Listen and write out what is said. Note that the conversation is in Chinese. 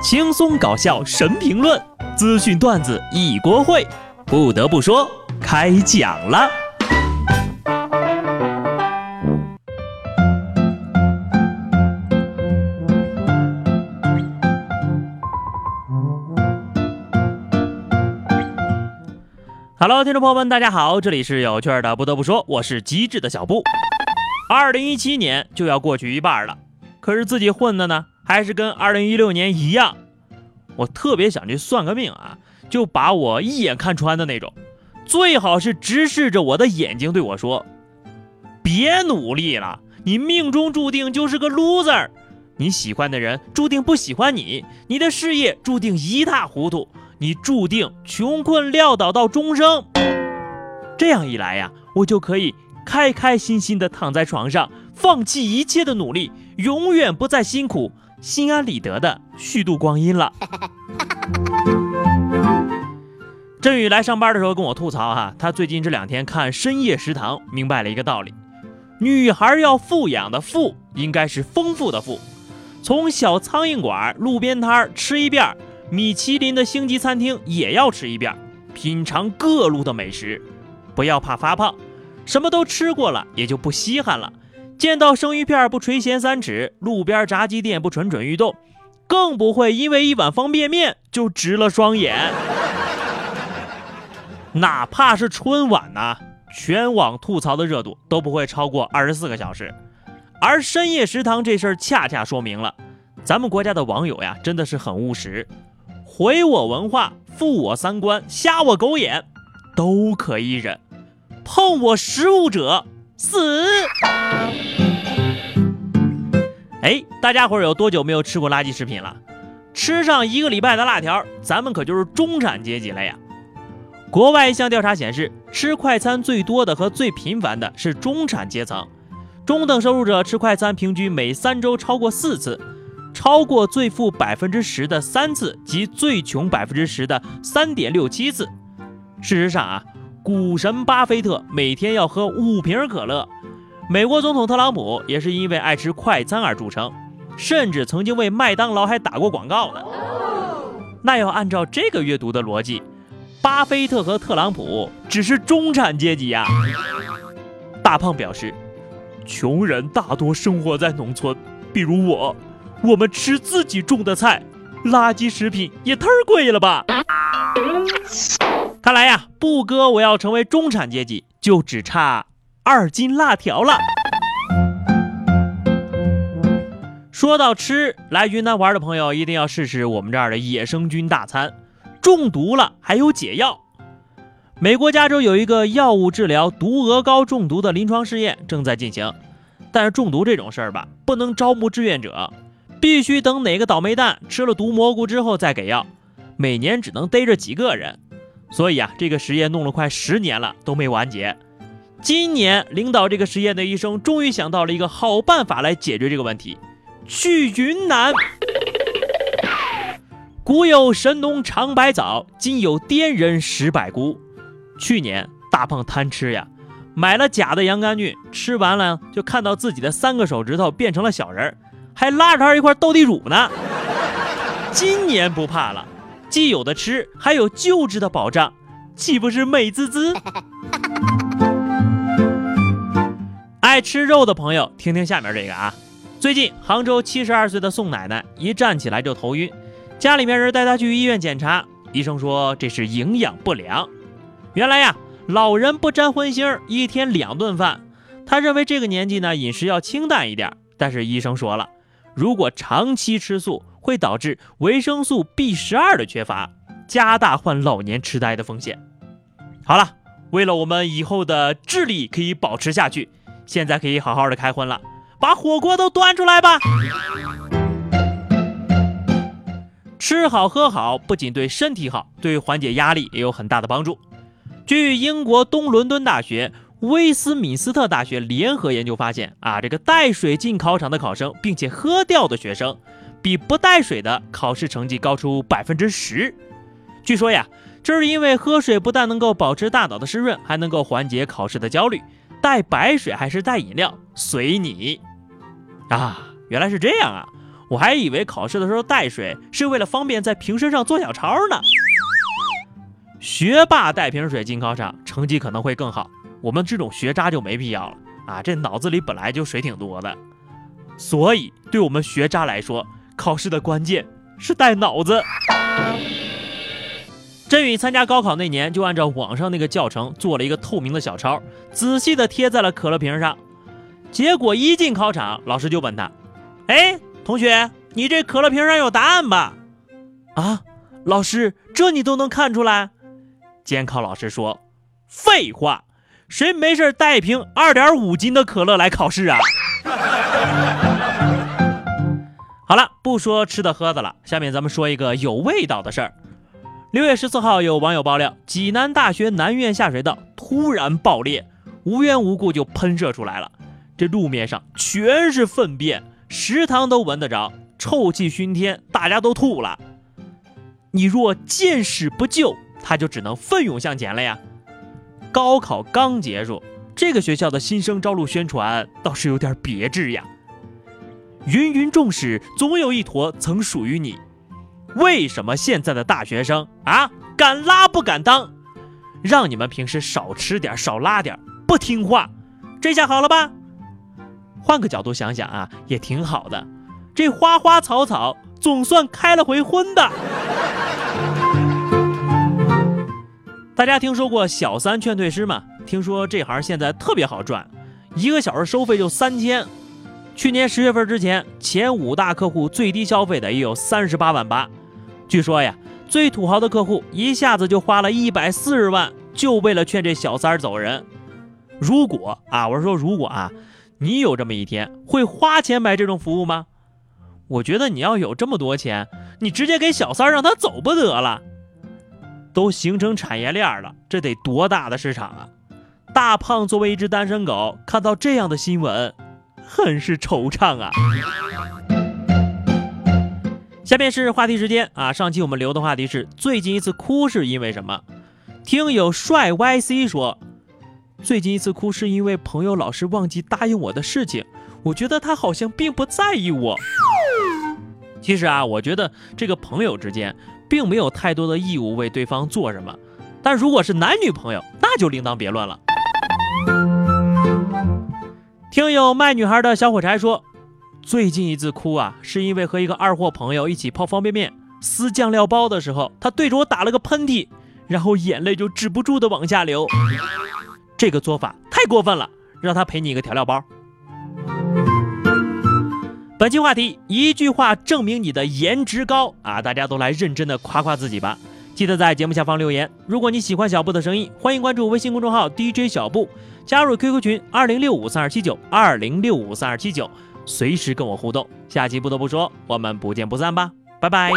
轻松搞笑神评论，资讯段子一锅烩。不得不说，开讲了。Hello，听众朋友们，大家好，这里是有趣的。不得不说，我是机智的小布。二零一七年就要过去一半了，可是自己混的呢，还是跟二零一六年一样。我特别想去算个命啊，就把我一眼看穿的那种，最好是直视着我的眼睛对我说：“别努力了，你命中注定就是个 loser，你喜欢的人注定不喜欢你，你的事业注定一塌糊涂。”你注定穷困潦倒到终生。这样一来呀，我就可以开开心心的躺在床上，放弃一切的努力，永远不再辛苦，心安理得的虚度光阴了。振宇来上班的时候跟我吐槽哈，他最近这两天看《深夜食堂》，明白了一个道理：女孩要富养的富，应该是丰富的富，从小苍蝇馆、路边摊吃一遍。米其林的星级餐厅也要吃一遍，品尝各路的美食，不要怕发胖，什么都吃过了也就不稀罕了。见到生鱼片不垂涎三尺，路边炸鸡店不蠢蠢欲动，更不会因为一碗方便面就直了双眼。哪怕是春晚呢，全网吐槽的热度都不会超过二十四个小时，而深夜食堂这事儿恰恰说明了，咱们国家的网友呀，真的是很务实。毁我文化，负我三观，瞎我狗眼，都可以忍。碰我食物者死。哎，大家伙儿有多久没有吃过垃圾食品了？吃上一个礼拜的辣条，咱们可就是中产阶级了呀。国外一项调查显示，吃快餐最多的和最频繁的是中产阶层，中等收入者吃快餐平均每三周超过四次。超过最富百分之十的三次及最穷百分之十的三点六七次。事实上啊，股神巴菲特每天要喝五瓶可乐，美国总统特朗普也是因为爱吃快餐而著称，甚至曾经为麦当劳还打过广告呢。那要按照这个阅读的逻辑，巴菲特和特朗普只是中产阶级呀。大胖表示，穷人大多生活在农村，比如我。我们吃自己种的菜，垃圾食品也忒贵了吧？看来呀，布哥我要成为中产阶级，就只差二斤辣条了。说到吃，来云南玩的朋友一定要试试我们这儿的野生菌大餐，中毒了还有解药。美国加州有一个药物治疗毒鹅膏中毒的临床试验正在进行，但是中毒这种事儿吧，不能招募志愿者。必须等哪个倒霉蛋吃了毒蘑菇之后再给药，每年只能逮着几个人，所以啊，这个实验弄了快十年了都没完结。今年领导这个实验的医生终于想到了一个好办法来解决这个问题：去云南。古有神农尝百草，今有滇人食百菇。去年大胖贪吃呀，买了假的洋甘菌，吃完了就看到自己的三个手指头变成了小人儿。还拉着他一块斗地主呢。今年不怕了，既有的吃，还有救治的保障，岂不是美滋滋？爱吃肉的朋友，听听下面这个啊。最近杭州七十二岁的宋奶奶一站起来就头晕，家里面人带她去医院检查，医生说这是营养不良。原来呀，老人不沾荤腥，一天两顿饭。他认为这个年纪呢，饮食要清淡一点，但是医生说了。如果长期吃素，会导致维生素 B 十二的缺乏，加大患老年痴呆的风险。好了，为了我们以后的智力可以保持下去，现在可以好好的开荤了，把火锅都端出来吧。吃好喝好，不仅对身体好，对缓解压力也有很大的帮助。据英国东伦敦大学。威斯敏斯特大学联合研究发现，啊，这个带水进考场的考生，并且喝掉的学生，比不带水的考试成绩高出百分之十。据说呀，这是因为喝水不但能够保持大脑的湿润，还能够缓解考试的焦虑。带白水还是带饮料，随你。啊，原来是这样啊！我还以为考试的时候带水是为了方便在瓶身上做小抄呢。学霸带瓶水进考场，成绩可能会更好。我们这种学渣就没必要了啊！这脑子里本来就水挺多的，所以对我们学渣来说，考试的关键是带脑子。振宇参加高考那年，就按照网上那个教程做了一个透明的小抄，仔细的贴在了可乐瓶上。结果一进考场，老师就问他：“哎，同学，你这可乐瓶上有答案吧？”啊，老师，这你都能看出来？监考老师说：“废话，谁没事带一瓶二点五斤的可乐来考试啊？”好了，不说吃的喝的了，下面咱们说一个有味道的事儿。六月十四号，有网友爆料，济南大学南院下水道突然爆裂，无缘无故就喷射出来了，这路面上全是粪便，食堂都闻得着，臭气熏天，大家都吐了。你若见死不救。他就只能奋勇向前了呀！高考刚结束，这个学校的新生招录宣传倒是有点别致呀。芸芸众矢，总有一坨曾属于你。为什么现在的大学生啊，敢拉不敢当？让你们平时少吃点，少拉点，不听话，这下好了吧？换个角度想想啊，也挺好的。这花花草草总算开了回荤的。大家听说过小三劝退师吗？听说这行现在特别好赚，一个小时收费就三千。去年十月份之前，前五大客户最低消费的也有三十八万八。据说呀，最土豪的客户一下子就花了一百四十万，就为了劝这小三儿走人。如果啊，我是说如果啊，你有这么一天，会花钱买这种服务吗？我觉得你要有这么多钱，你直接给小三儿让他走不得了。都形成产业链了，这得多大的市场啊！大胖作为一只单身狗，看到这样的新闻，很是惆怅啊。下面是话题时间啊，上期我们留的话题是最近一次哭是因为什么？听友帅 YC 说，最近一次哭是因为朋友老是忘记答应我的事情，我觉得他好像并不在意我。其实啊，我觉得这个朋友之间。并没有太多的义务为对方做什么，但如果是男女朋友，那就另当别论了。听友卖女孩的小火柴说，最近一次哭啊，是因为和一个二货朋友一起泡方便面撕酱料包的时候，他对着我打了个喷嚏，然后眼泪就止不住的往下流。这个做法太过分了，让他赔你一个调料包。本期话题，一句话证明你的颜值高啊！大家都来认真的夸夸自己吧。记得在节目下方留言。如果你喜欢小布的声音，欢迎关注微信公众号 DJ 小布，加入 QQ 群二零六五三二七九二零六五三二七九，随时跟我互动。下期不得不说，我们不见不散吧，拜拜。